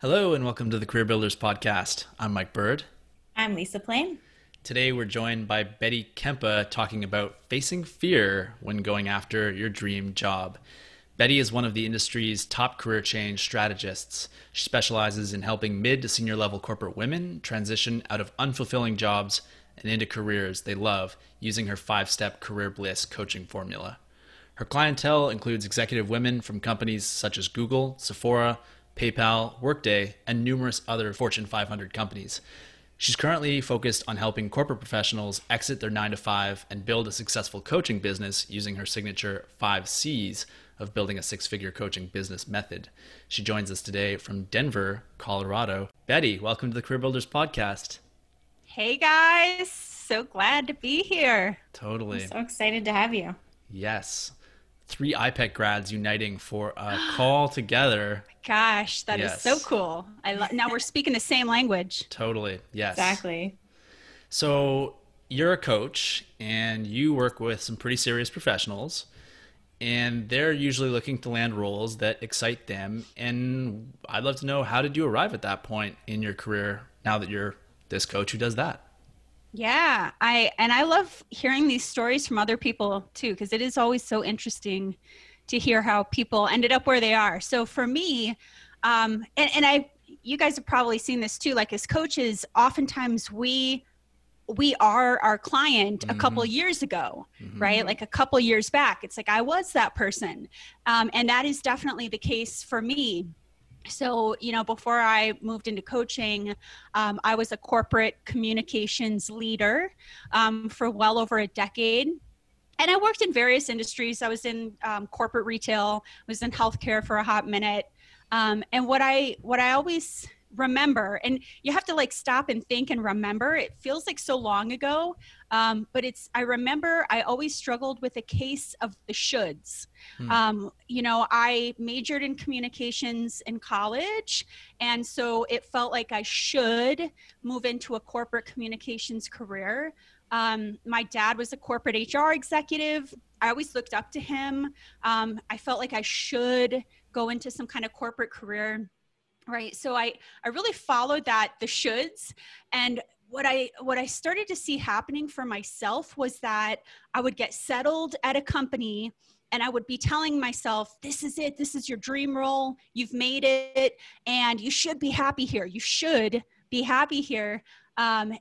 Hello, and welcome to the Career Builders Podcast. I'm Mike Bird. I'm Lisa Plain. Today, we're joined by Betty Kempa talking about facing fear when going after your dream job. Betty is one of the industry's top career change strategists. She specializes in helping mid to senior level corporate women transition out of unfulfilling jobs and into careers they love using her five step career bliss coaching formula. Her clientele includes executive women from companies such as Google, Sephora, PayPal, Workday, and numerous other Fortune 500 companies. She's currently focused on helping corporate professionals exit their 9 to 5 and build a successful coaching business using her signature 5 C's of building a six figure coaching business method. She joins us today from Denver, Colorado. Betty, welcome to the Career Builders Podcast. Hey guys, so glad to be here. Totally. I'm so excited to have you. Yes. Three IPEC grads uniting for a call together. Oh gosh, that yes. is so cool. I lo- now we're speaking the same language. Totally. Yes. Exactly. So, you're a coach and you work with some pretty serious professionals and they're usually looking to land roles that excite them. And I'd love to know how did you arrive at that point in your career now that you're this coach who does that? Yeah, I and I love hearing these stories from other people too because it is always so interesting to hear how people ended up where they are. So for me, um, and, and I, you guys have probably seen this too. Like as coaches, oftentimes we we are our client mm-hmm. a couple mm-hmm. years ago mm-hmm. right like a couple years back it's like i was that person um, and that is definitely the case for me so you know before i moved into coaching um, i was a corporate communications leader um, for well over a decade. And i worked in various industries. I was in um, corporate retail I was in healthcare for a hot minute. Um, and what i what i always remember and you have to like stop and think and remember. It feels like so long ago um, but it's i remember i always struggled with a case of the shoulds. Hmm. um, you know i majored in communications in college and so it felt like i should move into a corporate communications career. Um, my dad was a corporate hr executive. I always looked up to him. Um, i felt like i should go into some kind of corporate career right so i i really followed that the shoulds and what i what i started to see happening for myself was that i would get settled at a company and i would be telling myself this is it this is your dream role you've made it and you should be happy here you should be happy here um,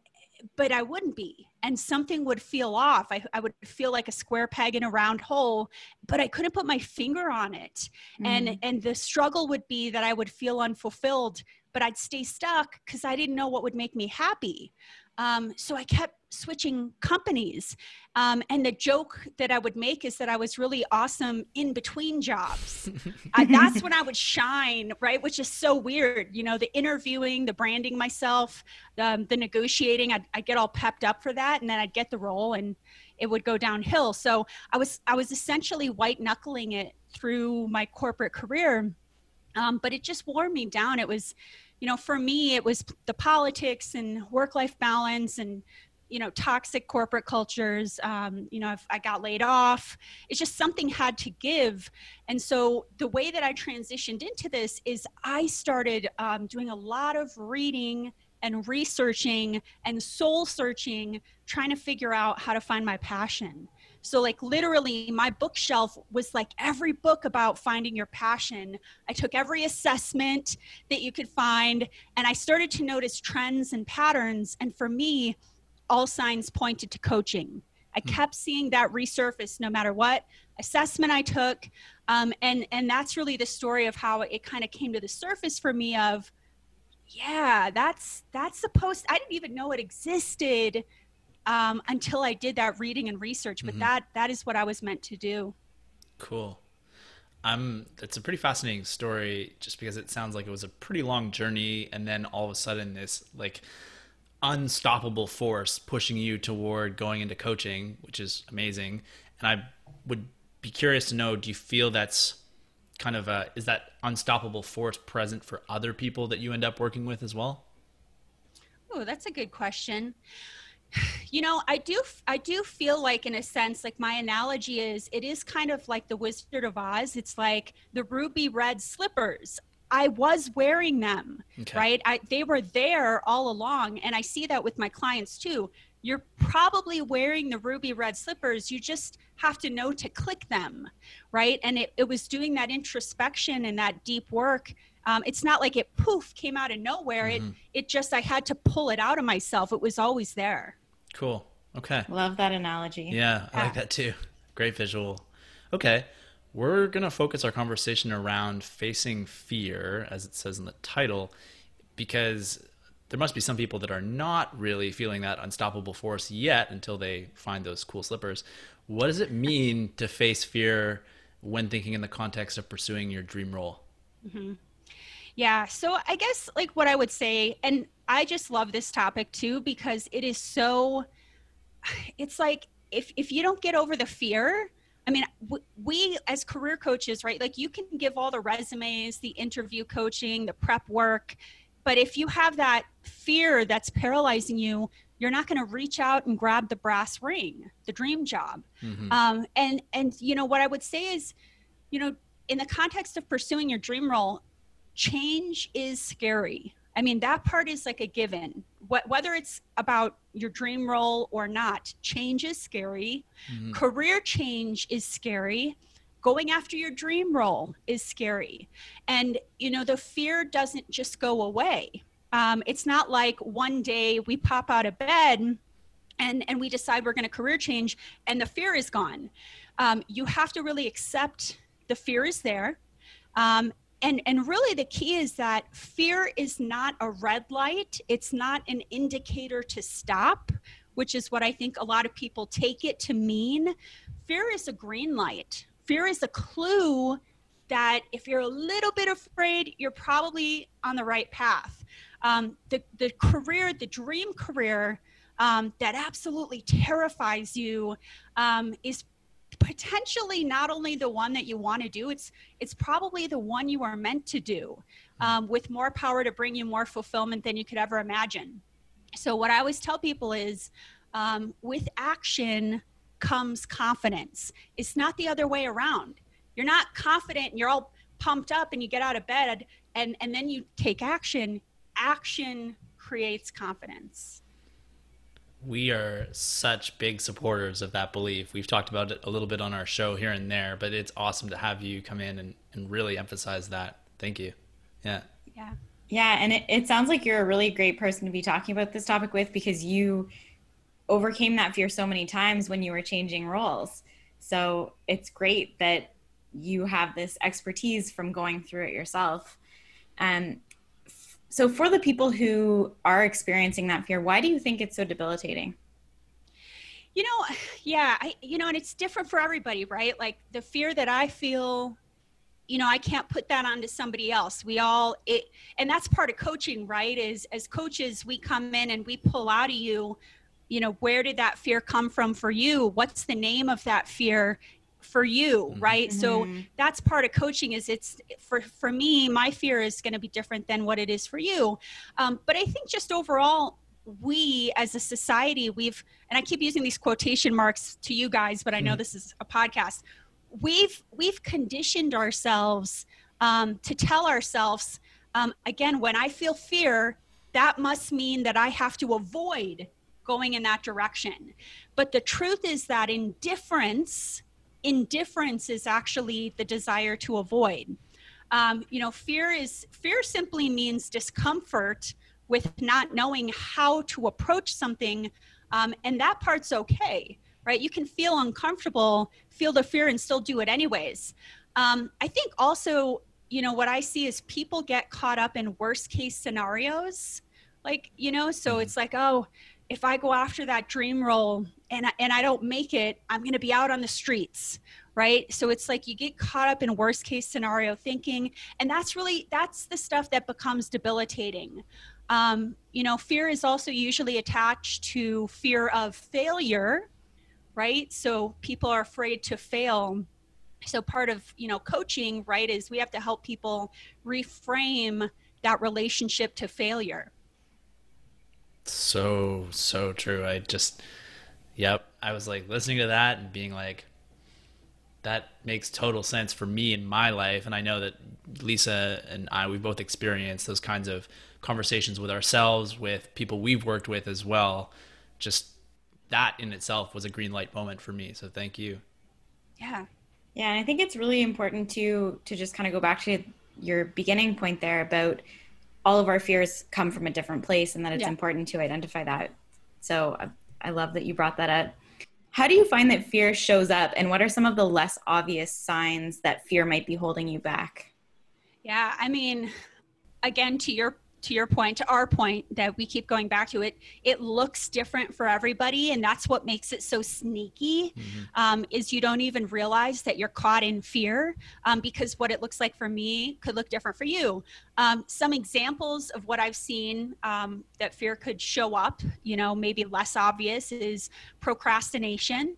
but I wouldn't be. And something would feel off. I, I would feel like a square peg in a round hole, but I couldn't put my finger on it. Mm. And and the struggle would be that I would feel unfulfilled, but I'd stay stuck because I didn't know what would make me happy. Um, so I kept switching companies. Um, and the joke that I would make is that I was really awesome in between jobs. uh, that's when I would shine, right? Which is so weird. You know, the interviewing, the branding myself, um, the negotiating, I'd, I'd get all pepped up for that. And then I'd get the role and it would go downhill. So I was, I was essentially white knuckling it through my corporate career. Um, but it just wore me down. It was, you know, for me, it was the politics and work life balance and, you know, toxic corporate cultures. Um, you know, if I got laid off, it's just something had to give. And so the way that I transitioned into this is I started um, doing a lot of reading and researching and soul searching, trying to figure out how to find my passion. So, like, literally, my bookshelf was like every book about finding your passion. I took every assessment that you could find, and I started to notice trends and patterns. And for me, all signs pointed to coaching. I hmm. kept seeing that resurface no matter what assessment I took. Um, and, and that's really the story of how it kind of came to the surface for me of, yeah, that's, that's supposed, I didn't even know it existed um, until I did that reading and research. But mm-hmm. that that is what I was meant to do. Cool. Um, it's a pretty fascinating story, just because it sounds like it was a pretty long journey, and then all of a sudden this like unstoppable force pushing you toward going into coaching, which is amazing. And I would be curious to know: Do you feel that's kind of a is that unstoppable force present for other people that you end up working with as well? Oh, that's a good question you know i do i do feel like in a sense like my analogy is it is kind of like the wizard of oz it's like the ruby red slippers I was wearing them, Okay. right? I, they were there all along. And I see that with my clients too. You're probably wearing the ruby red slippers. You just have to know to click them, right? And it, it was doing that introspection and that deep work. Um, it's not like it poof came out of nowhere. Mhm. It it just I had to pull it out of myself. It was always there. Cool. Okay. Love that analogy. Yeah, I like that too. Great visual. Okay. We're going to focus our conversation around facing fear, as it says in the title, because there must be some people that are not really feeling that unstoppable force yet until they find those cool slippers. What does it mean to face fear when thinking in the context of pursuing your dream role? Mm-hmm. Yeah. So I guess like what I would say, and I just love this topic too because it is so. It's like if if you don't get over the fear, I mean, we as career coaches, right? Like you can give all the resumes, the interview coaching, the prep work, but if you have that fear that's paralyzing you, you're not going to reach out and grab the brass ring, the dream job. Mhm. Um, and and you know what I would say is, you know, in the context of pursuing your dream role, change is scary. I mean, that part is like a given. What, whether it's about your dream role or not, change is scary. Mhm. Career change is scary. Going after your dream role is scary. And, you know, the fear doesn't just go away. Um, it's not like one day we pop out of bed and, and we decide we're going to career change and the fear is gone. Um, you have to really accept the fear is there. Um, and and really the key is that fear is not a red light. It's not an indicator to stop which is what i think a lot of people take it to mean. Fear is a green light. Fear is a clue that if you're a little bit afraid you're probably on the right path. Um, the, the career the dream career um, that absolutely terrifies you um, is potentially not only the one that you want to do it's it's probably the one you are meant to do um, with more power to bring you more fulfillment than you could ever imagine. So what i always tell people is um, with action comes confidence. It's not the other way around. You're not confident and you're all pumped up and you get out of bed and and then you take action. Action creates confidence We are such big supporters of that belief. We've talked about it a little bit on our show here and there, but it's awesome to have you come in and, and really emphasize that. Thank you. Yeah. yeah Yeah, and it, it sounds like you're a really great person to be talking about this topic with because you overcame that fear so many times when you were changing roles. So it's great that you have this expertise from going through it yourself. Um, so for the people who are experiencing that fear, why do you think it's so debilitating? You know, yeah, I you know, and it's different for everybody, right? Like the fear that I feel, you know, I can't put that onto somebody else. We all it and that's part of coaching, right? Is as coaches, we come in and we pull out of you, you know, where did that fear come from for you? What's the name of that fear for you, Mhm. right? So Mhm. that's part of coaching is it's for for me my fear is going to be different than what it is for you um, but i think just overall we as a society we've and i keep using these quotation marks to you guys but i know Mhm. this is a podcast we've we've conditioned ourselves um, to tell ourselves um, again when i feel fear that must mean that i have to avoid going in that direction but the truth is that indifference indifference is actually the desire to avoid. Um, you know fear is fear simply means discomfort with not knowing how to approach something um, and that part's okay right? You can feel uncomfortable feel the fear and still do it anyways. Um, i think also you know what i see is people get caught up in worst case scenarios. Like you know so Mhm. it's like oh if i go after that dream role and I, and I don't make it i'm going to be out on the streets right? So it's like you get caught up in worst case scenario thinking and that's really that's the stuff that becomes debilitating. Um, you know fear is also usually attached to fear of failure right? So people are afraid to fail. So part of you know coaching right is we have to help people reframe that relationship to failure. So, so true. I just, yep. I was like listening to that and being like, that makes total sense for me in my life. And I know that Lisa and I, we both experienced those kinds of conversations with ourselves, with people we've worked with as well. Just that in itself was a green light moment for me. So thank you. Yeah. Yeah. And I think it's really important to, to just kind of go back to your beginning point there about all of our fears come from a different place and that it's yeah. important to identify that. So uh, I, love that you brought that up. How do you find that fear shows up, and what are some of the less obvious signs that fear might be holding you back? Yeah, I mean, again, to your to your point to our point that we keep going back to it it looks different for everybody and that's what makes it so sneaky mm-hmm. um, is you don't even realize that you're caught in fear um, because what it looks like for me could look different for you um, some examples of what i've seen um, that fear could show up you know maybe less obvious is procrastination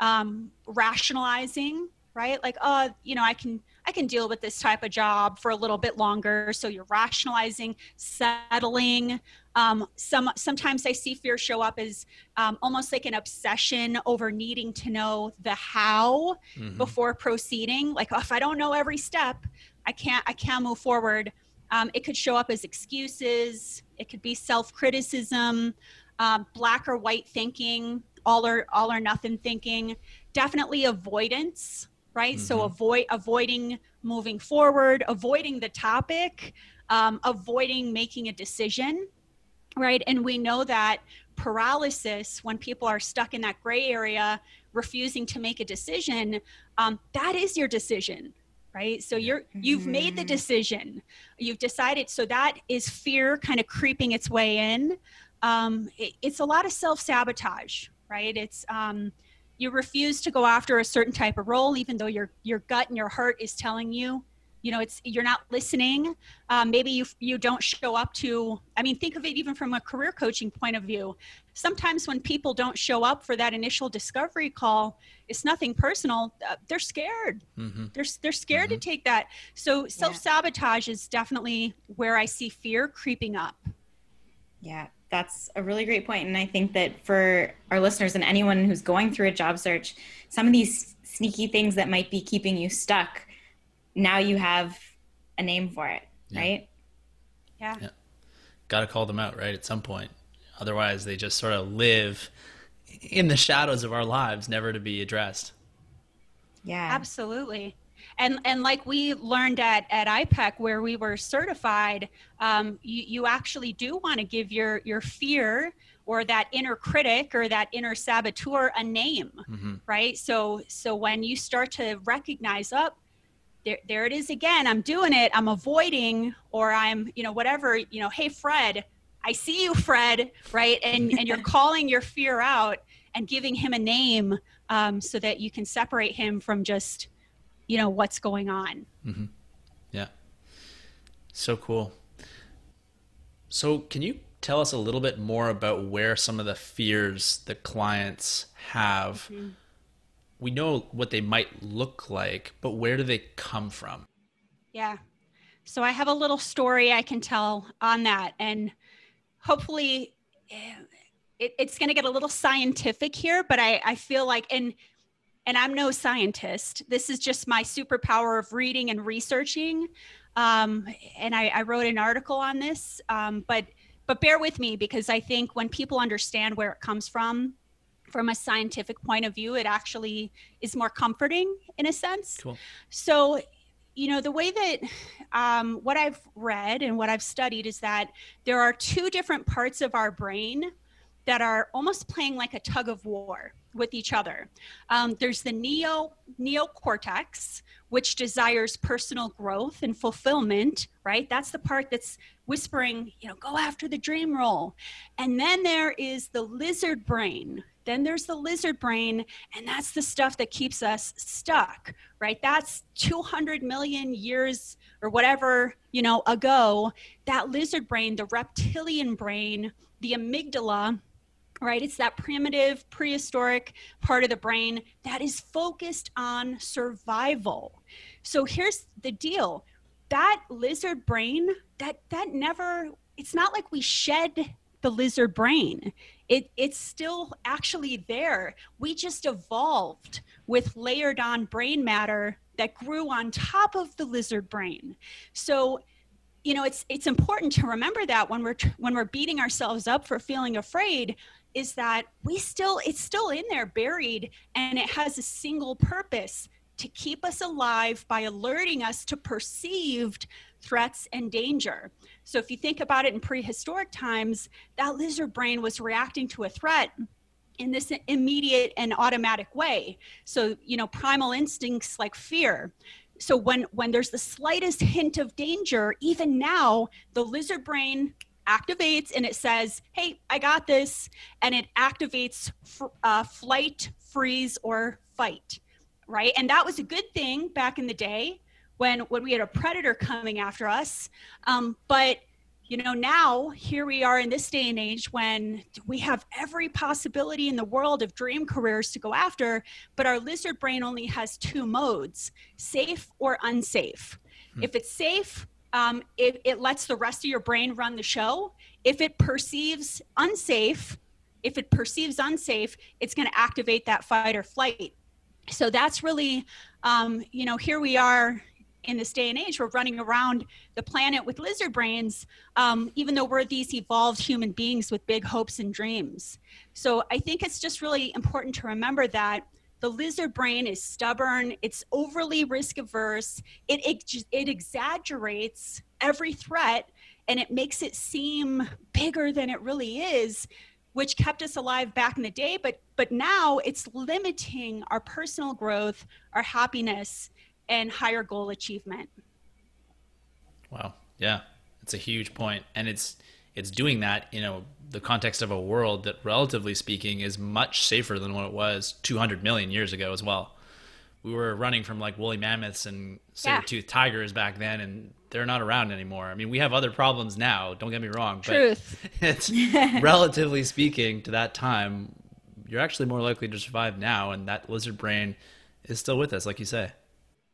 um, rationalizing right like oh you know i can I can deal with this type of job for a little bit longer. So you're rationalizing, settling. Um, some sometimes I see fear show up as um, almost like an obsession over needing to know the how mm-hmm. before proceeding. Like oh, if I don't know every step, I can't I can't move forward. Um, it could show up as excuses. It could be self criticism, um, black or white thinking, all or all or nothing thinking. Definitely avoidance right? Mm-hmm. So avoid avoiding moving forward, avoiding the topic, um, avoiding making a decision, right? And we know that paralysis, when people are stuck in that gray area, refusing to make a decision, um, that is your decision right so you're you've made the mm-hmm. decision you've decided so that is fear kind of creeping its way in um, it, it's a lot of self-sabotage right it's um, you refuse to go after a certain type of role even though your your gut and your heart is telling you you know it's you're not listening. Um, maybe you you don't show up to i mean think of it even from a career coaching point of view. Sometimes when people don't show up for that initial discovery call it's nothing personal. Uh, they're scared. Mm-hmm. they're, they're scared mm-hmm. to take that. So self-sabotage yeah. is definitely where i see fear creeping up. Yeah that's a really great point and i think that for our listeners and anyone who's going through a job search some of these sneaky things that might be keeping you stuck now you have a name for it yeah. right? Yeah. yeah. Got to call them out right at some point. Otherwise they just sort of live in the shadows of our lives never to be addressed. Yeah. Absolutely and and like we learned at at IPEC where we were certified, um, you, you actually do want to give your your fear or that inner critic or that inner saboteur a name, mm-hmm. right? So so when you start to recognize up. Oh, there, there it is again. I'm doing it. I'm avoiding, or I'm, you know, whatever, you know, hey, Fred, I see you, Fred, right? And, and you're calling your fear out and giving him a name um, so that you can separate him from just you know what's going on. Mm-hmm. yeah. So cool. So can you tell us a little bit more about where some of the fears the clients have? Mm-hmm. we know what they might look like but where do they come from? Yeah. So i have a little story i can tell on that and hopefully eh, it, it's going to get a little scientific here but I, I feel like and and I'm no scientist. This is just my superpower of reading and researching. Um, and I, I, wrote an article on this, um, but but bear with me because I think when people understand where it comes from, from a scientific point of view, it actually is more comforting in a sense. Cool. So, you know, the way that um, what I've read and what I've studied is that there are two different parts of our brain that are almost playing like a tug of war with each other. Um, there's the neo neocortex, which desires personal growth and fulfillment, right? That's the part that's whispering, you know, go after the dream role. And then there is the lizard brain. Then there's the lizard brain, and that's the stuff that keeps us stuck, right? That's 200 million years or whatever, you know, ago. That lizard brain, the reptilian brain, the amygdala, right? It's that primitive, prehistoric part of the brain that is focused on survival. So here's the deal that lizard brain, that, that never, it's not like we shed the lizard brain. It, it's still actually there. We just evolved with layered on brain matter that grew on top of the lizard brain. So, you know, it's it's important to remember that when we're when we're beating ourselves up for feeling afraid, is that we still it's still in there buried, and it has a single purpose to keep us alive by alerting us to perceived threats and danger. So if you think about it in prehistoric times, that lizard brain was reacting to a threat in this immediate and automatic way. So, you know, primal instincts like fear. So when when there's the slightest hint of danger, even now, the lizard brain activates and it says, "Hey, I got this," and it activates uh, flight, freeze, or fight right? And that was a good thing back in the day when when we had a predator coming after us. Um, but you know now here we are in this day and age when we have every possibility in the world of dream careers to go after but our lizard brain only has two modes safe or unsafe hmm. if it's safe um, it, it lets the rest of your brain run the show if it perceives unsafe if it perceives unsafe it's going to activate that fight or flight. So that's really um, you know here we are in this day and age we're running around the planet with lizard brains um, even though we're these evolved human beings with big hopes and dreams. So i think it's just really important to remember that the lizard brain is stubborn it's overly risk averse it, it, it exaggerates every threat and it makes it seem bigger than it really is which kept us alive back in the day but but now it's limiting our personal growth our happiness and higher goal achievement. Wow. Yeah. It's a huge point and it's it's doing that you know the context of a world that relatively speaking is much safer than what it was 200 million years ago as well we were running from like woolly mammoths and saber-toothed yeah. tigers back then and they're not around anymore. I mean, we have other problems now. Don't get me wrong, Truth. but it's relatively speaking to that time, you're actually more likely to survive now, and that lizard brain is still with us, like you say.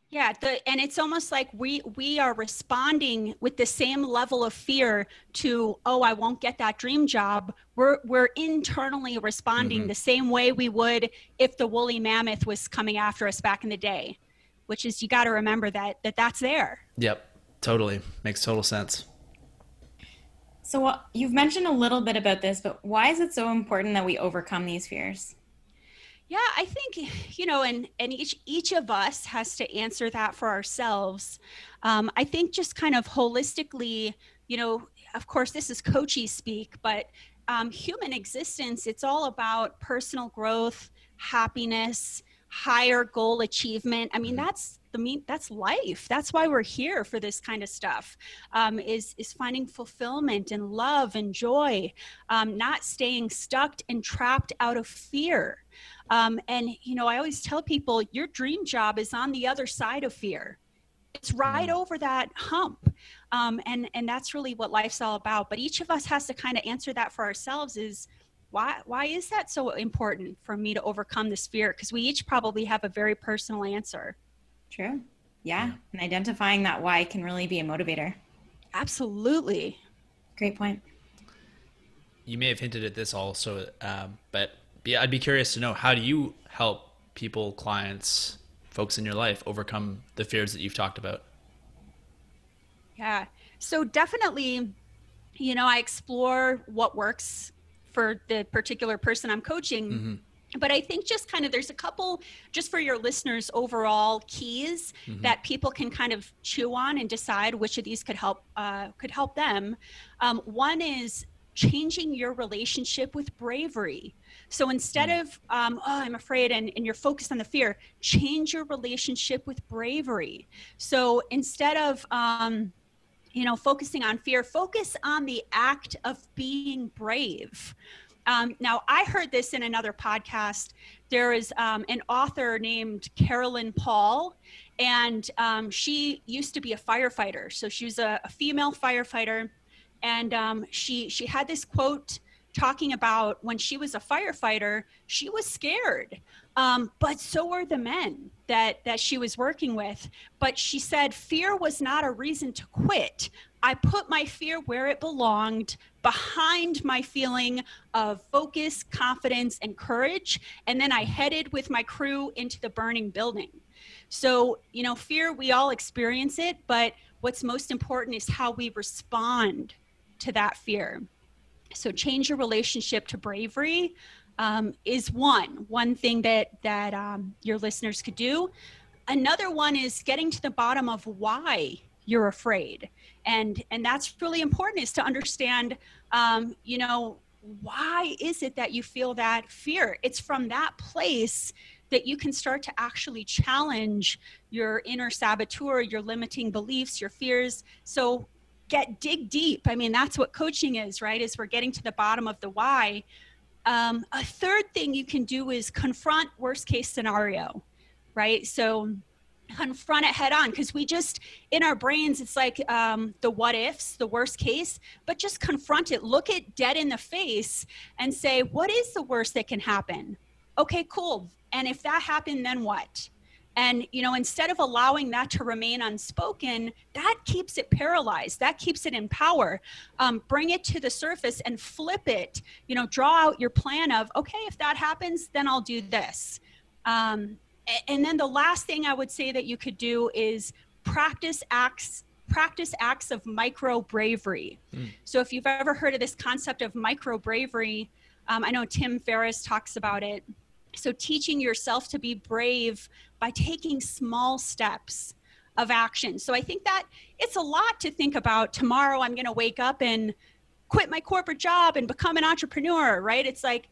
Yeah, the, and it's almost like we we are responding with the same level of fear to oh I won't get that dream job. We're we're internally responding mm-hmm. the same way we would if the woolly mammoth was coming after us back in the day, which is you got to remember that that that's there. Yep. Totally. Makes total sense. So uh, you've mentioned a little bit about this, but why is it so important that we overcome these fears? Yeah, I think you know, and and each each of us has to answer that for ourselves. Um, I think just kind of holistically, you know, of course, this is coachy speak, but um, human existence, it's all about personal growth, happiness, higher goal achievement. I mean, mm-hmm. that's the mean that's life that's why we're here for this kind of stuff um, is is finding fulfillment and love and joy um, not staying stuck and trapped out of fear um, and you know i always tell people your dream job is on the other side of fear it's right mm. over that hump um, and and that's really what life's all about but each of us has to kind of answer that for ourselves is why why is that so important for me to overcome this fear because we each probably have a very personal answer True. Yeah. And identifying that why can really be a motivator. Absolutely. Great point. You may have hinted at this also, um, but be, I'd be curious to know how do you help people, clients, folks in your life overcome the fears that you've talked about? Yeah. So definitely, you know, I explore what works for the particular person I'm coaching. Mm-hmm but i think just kind of there's a couple just for your listeners overall keys mm-hmm. that people can kind of chew on and decide which of these could help uh, could help them um, one is changing your relationship with bravery so instead mm. of um, oh i'm afraid and, and you're focused on the fear change your relationship with bravery so instead of um, you know focusing on fear focus on the act of being brave um, now, I heard this in another podcast. There is um, an author named Carolyn Paul, and um, she used to be a firefighter. So she was a, a female firefighter, and um, she she had this quote talking about when she was a firefighter, she was scared. Um, but so were the men that that she was working with. But she said fear was not a reason to quit, I put my fear where it belonged, behind my feeling of focus, confidence, and courage. And then I headed with my crew into the burning building. So, you know, fear, we all experience it, but what's most important is how we respond to that fear. So, change your relationship to bravery um, is one one thing that that um, your listeners could do. Another one is getting to the bottom of why you're afraid, and and that's really important is to understand, um, you know, why is it that you feel that fear? It's from that place that you can start to actually challenge your inner saboteur, your limiting beliefs, your fears. So get dig deep. I mean, that's what coaching is, right? Is we're getting to the bottom of the why um, a third thing you can do is confront worst case scenario, right? So confront it head on because we just in our brains it's like um, the what ifs the worst case but just confront it. Look it dead in the face and say what is the worst that can happen? Okay cool. And if that happened then what and, you know, instead of allowing that to remain unspoken, that keeps it paralyzed. That keeps it in power. Um, bring it to the surface and flip it. You know, draw out your plan of, okay, if that happens, then I'll do this. Um, and then the last thing I would say that you could do is practice acts practice acts of micro bravery. Mm. So if you've ever heard of this concept of micro bravery, um, I know Tim Ferriss talks about it. So teaching yourself to be brave by taking small steps of action. So I think that it's a lot to think about. Tomorrow I'm going to wake up and quit my corporate job and become an entrepreneur, right? It's like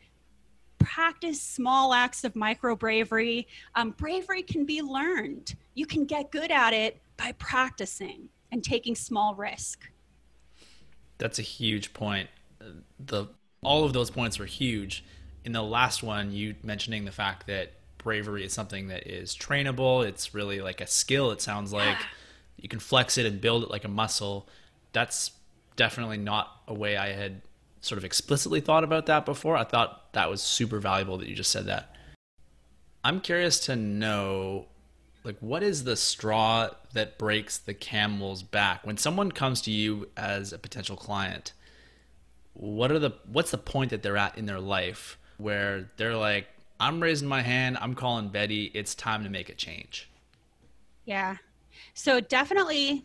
practice small acts of micro bravery. Um, bravery can be learned. You can get good at it by practicing and taking small risk. That's a huge point. The all of those points were huge. In the last one, you mentioning the fact that bravery is something that is trainable. It's really like a skill. It sounds like yeah. you can flex it and build it like a muscle. That's definitely not a way I had sort of explicitly thought about that before. I thought that was super valuable that you just said that. I'm curious to know like what is the straw that breaks the camel's back when someone comes to you as a potential client what are the what's the point that they're at in their life where they're like I'm raising my hand. I'm calling Betty. It's time to make a change. Yeah. So definitely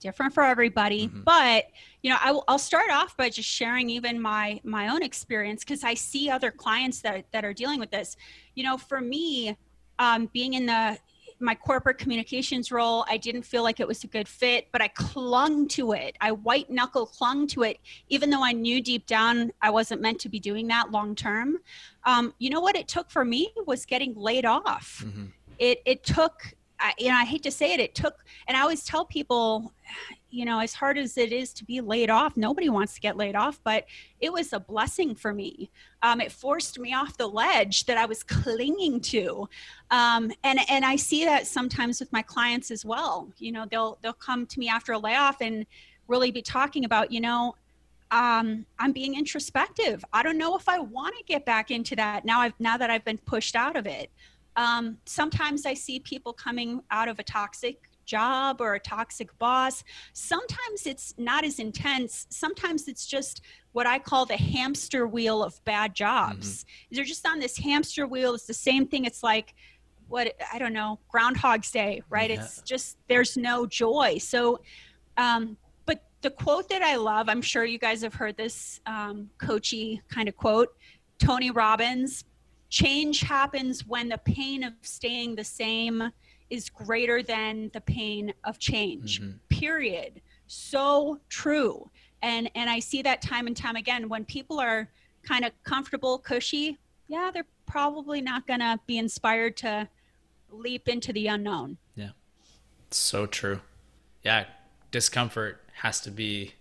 different for everybody, mm-hmm. but you know, I will, I'll start off by just sharing even my my own experience because I see other clients that that are dealing with this. You know, for me, um, being in the my corporate communications role, I didn't feel like it was a good fit, but I clung to it. I white knuckle clung to it, even though I knew deep down I wasn't meant to be doing that long term. Um, you know what it took for me was getting laid off. Mm-hmm. It it took, I, you know, I hate to say it, it took, and I always tell people, you know, as hard as it is to be laid off, nobody wants to get laid off, but it was a blessing for me. Um, it forced me off the ledge that I was clinging to. Um, and, and I see that sometimes with my clients as well. You know, they'll, they'll come to me after a layoff and really be talking about, you know, um, I'm being introspective. I don't know if I want to get back into that now. I've now that I've been pushed out of it. Um, sometimes I see people coming out of a toxic job or a toxic boss. Sometimes it's not as intense. Sometimes it's just what I call the hamster wheel of bad jobs. Mm-hmm. They're just on this hamster wheel. It's the same thing. It's like, what I don't know, Groundhog's Day, right? Yeah. It's just there's no joy. So, um, but the quote that I love, I'm sure you guys have heard this um, coachy kind of quote, Tony Robbins. Change happens when the pain of staying the same is greater than the pain of change. Mm-hmm. Period. So true. And and I see that time and time again when people are kind of comfortable, cushy, yeah, they're probably not going to be inspired to leap into the unknown. Yeah. So true. Yeah, discomfort has to be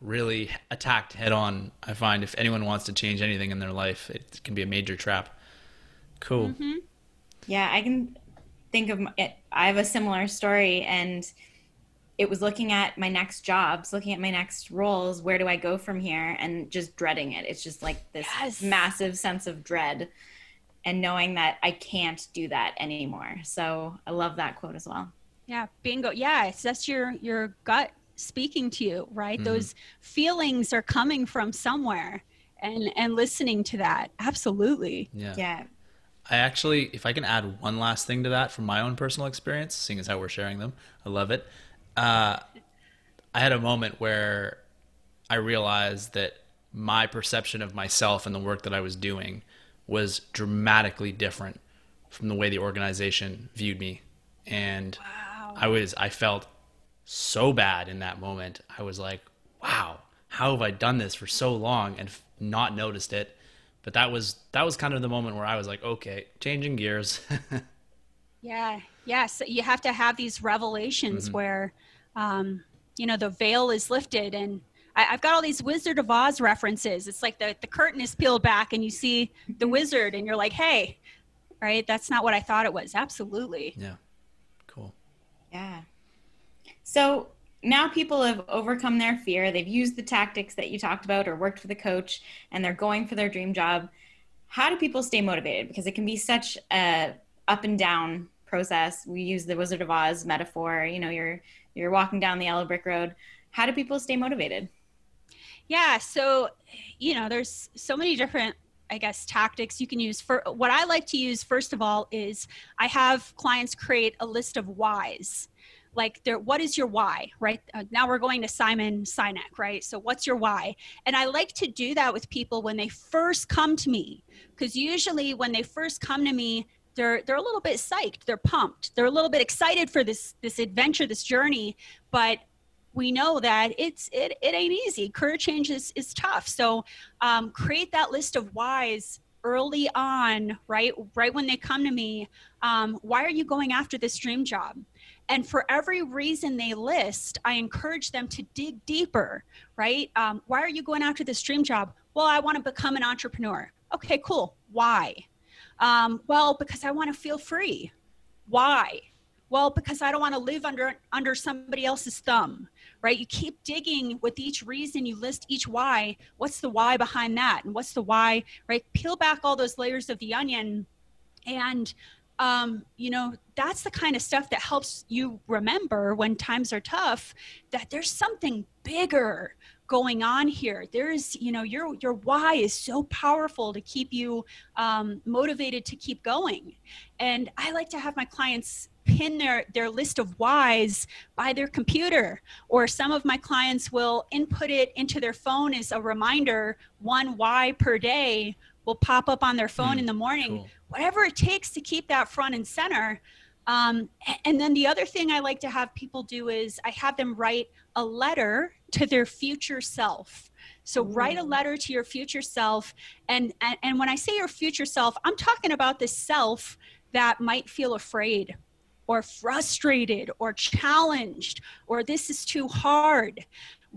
really attacked head on. I find if anyone wants to change anything in their life, it can be a major trap. Cool. Mm-hmm. Yeah, I can think of it. I have a similar story, and it was looking at my next jobs, looking at my next roles. Where do I go from here? And just dreading it. It's just like this yes. massive sense of dread, and knowing that I can't do that anymore. So I love that quote as well. Yeah, bingo. Yeah, it's that's your your gut speaking to you, right? Mm-hmm. Those feelings are coming from somewhere and and listening to that. Absolutely. Yeah. Yeah. I actually, if I can add one last thing to that from my own personal experience, seeing as how we're sharing them, I love it. Uh, I had a moment where I realized that my perception of myself and the work that I was doing was dramatically different from the way the organization viewed me. And wow. I was, I felt so bad in that moment. I was like, wow, how have I done this for so long and not noticed it? But that was that was kind of the moment where I was like, okay, changing gears. yeah, yes, you have to have these revelations mm-hmm. where, um, you know, the veil is lifted, and I, have got all these Wizard of Oz references. It's like the the curtain is peeled back, and you see the wizard, and you're like, hey, right? That's not what I thought it was. Absolutely. Yeah. Cool. Yeah. So now people have overcome their fear. They've used the tactics that you talked about or worked with a coach and they're going for their dream job. How do people stay motivated? Because it can be such a up and down process. We use the Wizard of Oz metaphor. You know, you're you're walking down the yellow brick road. How do people stay motivated? Yeah, so you know, there's so many different I guess tactics you can use for what I like to use first of all is I have clients create a list of whys like there what is your why right? Uh, now we're going to simon sinek right? So what's your why? And i like to do that with people when they first come to me because usually when they first come to me they're they're a little bit psyched they're pumped they're a little bit excited for this this adventure this journey but we know that it's it, it ain't easy. Career change is, is tough. So um, create that list of whys early on right right when they come to me. Um, why are you going after this dream job and for every reason they list, I encourage them to dig deeper, right? Um, why are you going after this dream job? Well, I want to become an entrepreneur. Okay, cool. Why? Um, well, because I want to feel free. Why? Well, because I don't want to live under under somebody else's thumb, right? You keep digging with each reason, you list each why. What's the why behind that? And what's the why, right? Peel back all those layers of the onion and um, you know, that's the kind of stuff that helps you remember when times are tough that there's something bigger going on here. There's, you know, your your why is so powerful to keep you um, motivated to keep going. And I like to have my clients pin their their list of whys by their computer or some of my clients will input it into their phone as a reminder one why per day will pop up on their phone mm, in the morning cool whatever it takes to keep that front and center. Um, and then the other thing I like to have people do is I have them write a letter to their future self. So write a letter to your future self. And, and, and when I say your future self, I'm talking about the self that might feel afraid or frustrated or challenged or this is too hard.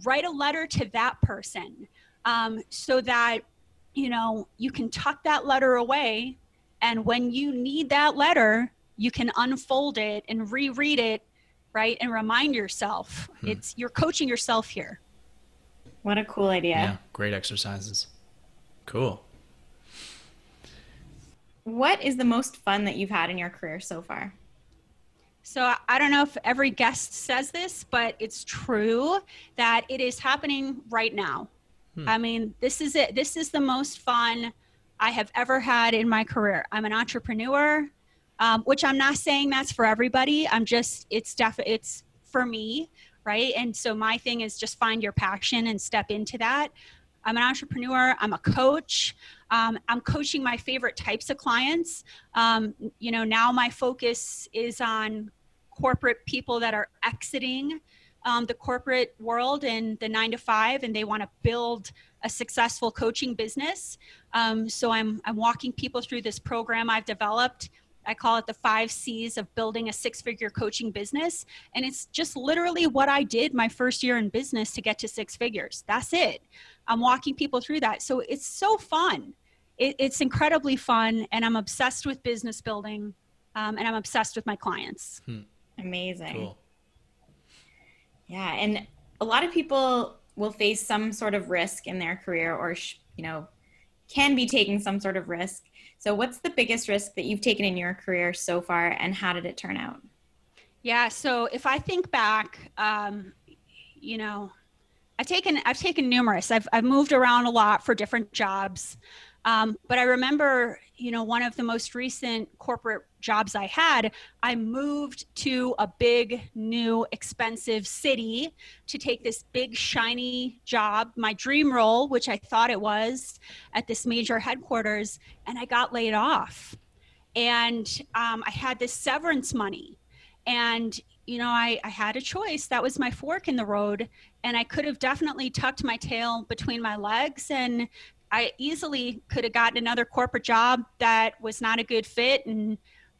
Write a letter to that person um, so that you know you can tuck that letter away and when you need that letter, you can unfold it and reread it, right? And remind yourself. Hmm. It's you're coaching yourself here. What a cool idea. Yeah, great exercises. Cool. What is the most fun that you've had in your career so far? So I don't know if every guest says this, but it's true that it is happening right now. Hmm. I mean, this is it. This is the most fun I have ever had in my career. I'm an entrepreneur, um, which I'm not saying that's for everybody. I'm just it's def it's for me, right? And so my thing is just find your passion and step into that. I'm an entrepreneur. I'm a coach. Um, I'm coaching my favorite types of clients. Um, you know, now my focus is on corporate people that are exiting um, the corporate world and the nine to five, and they want to build a successful coaching business. Um, so I'm, I'm walking people through this program I've developed. I call it the five C's of building a six figure coaching business. And it's just literally what I did my first year in business to get to six figures. That's it. I'm walking people through that. So it's so fun. It, it's incredibly fun. And I'm obsessed with business building um, and I'm obsessed with my clients. Hmm. Amazing. Cool. Yeah. And a lot of people will face some sort of risk in their career or, you know, can be taking some sort of risk. So, what's the biggest risk that you've taken in your career so far, and how did it turn out? Yeah, so if I think back, um, you know, I've taken I've taken numerous. I've I've moved around a lot for different jobs. Um, but I remember, you know, one of the most recent corporate jobs I had, I moved to a big, new, expensive city to take this big, shiny job, my dream role, which I thought it was at this major headquarters, and I got laid off. And um, I had this severance money. And, you know, I, I had a choice. That was my fork in the road. And I could have definitely tucked my tail between my legs and I easily could have gotten another corporate job that was not a good fit and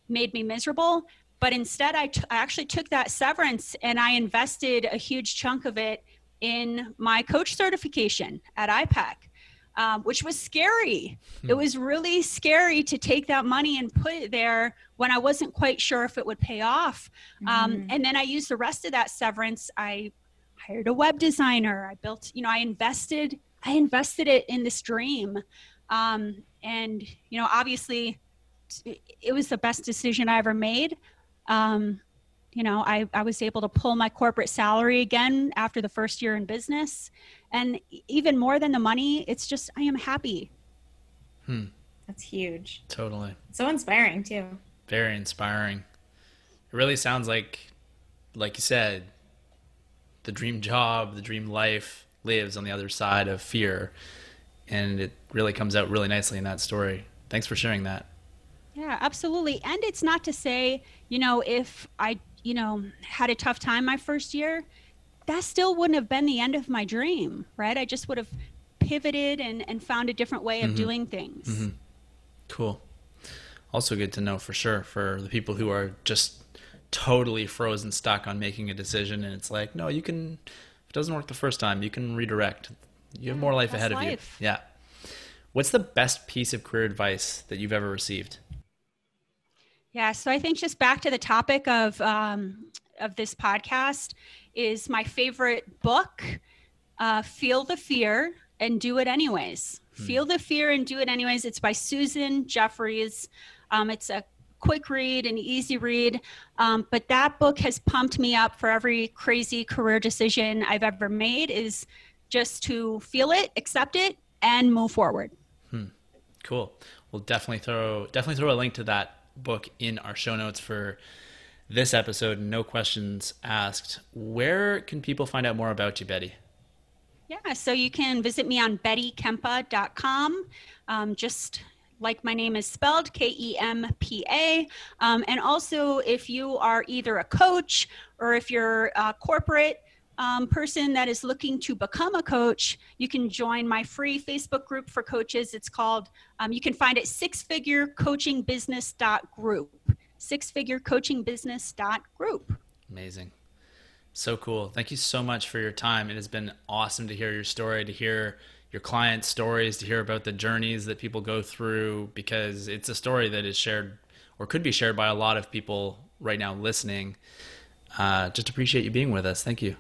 made me miserable. But instead, I, t- I actually took that severance and I invested a huge chunk of it in my coach certification at iPEC, um, which was scary. Hmm. It was really scary to take that money and put it there when I wasn't quite sure if it would pay off. Um, mm-hmm. and then I used the rest of that severance. I hired a web designer. I built, you know, I invested I invested it in this dream. Um, and, you know, obviously it was the best decision I ever made. Um, you know, I, I was able to pull my corporate salary again after the first year in business. And even more than the money, it's just, I am happy. Hmm. That's huge. Totally. So inspiring, too. Very inspiring. It really sounds like, like you said, the dream job, the dream life, lives on the other side of fear. And it really comes out really nicely in that story. Thanks for sharing that. Yeah, absolutely. And it's not to say, you know, if I, you know, had a tough time my first year, that still wouldn't have been the end of my dream, right? I just would have pivoted and, and found a different way of mm-hmm. doing things. Mm-hmm. Cool. Also, good to know for sure for the people who are just totally frozen stuck on making a decision and it's like, no, you can it doesn't work the first time, you can redirect. You have more life ahead of life. you. Yeah. What's the best piece of career advice that you've ever received? Yeah, so I think just back to the topic of um, of this podcast is my favorite book, uh, "Feel the Fear and Do It Anyways." Hmm. Feel the fear and do it anyways. It's by Susan Jeffers. Um, it's a quick read and easy read. Um, but that book has pumped me up for every crazy career decision I've ever made is just to feel it, accept it, and move forward. Hmm. Cool. We'll definitely throw definitely throw a link to that book in our show notes for this episode. No questions asked. Where can people find out more about you, Betty? Yeah, so you can visit me on bettykempa.com. Um, just like my name is spelled, K E M P A. Um, and also, if you are either a coach or if you're a corporate um, person that is looking to become a coach, you can join my free Facebook group for coaches. It's called, um, you can find it sixfigurecoachingbusiness.group. Sixfigurecoachingbusiness.group. Amazing. So cool. Thank you so much for your time. It has been awesome to hear your story, to hear your clients' stories, to hear about the journeys that people go through, because it's a story that is shared or could be shared by a lot of people right now listening. Uh, just appreciate you being with us. Thank you.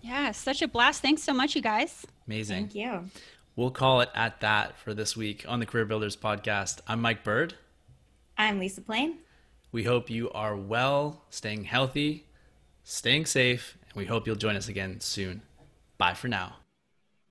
Yeah, such a blast. Thanks so much, you guys. Amazing. Thank you. We'll call it at that for this week on the Career Builders podcast. I'm Mike Bird. I'm Lisa Plain. We hope you are well, staying healthy, staying safe, and we hope you'll join us again soon. Bye for now.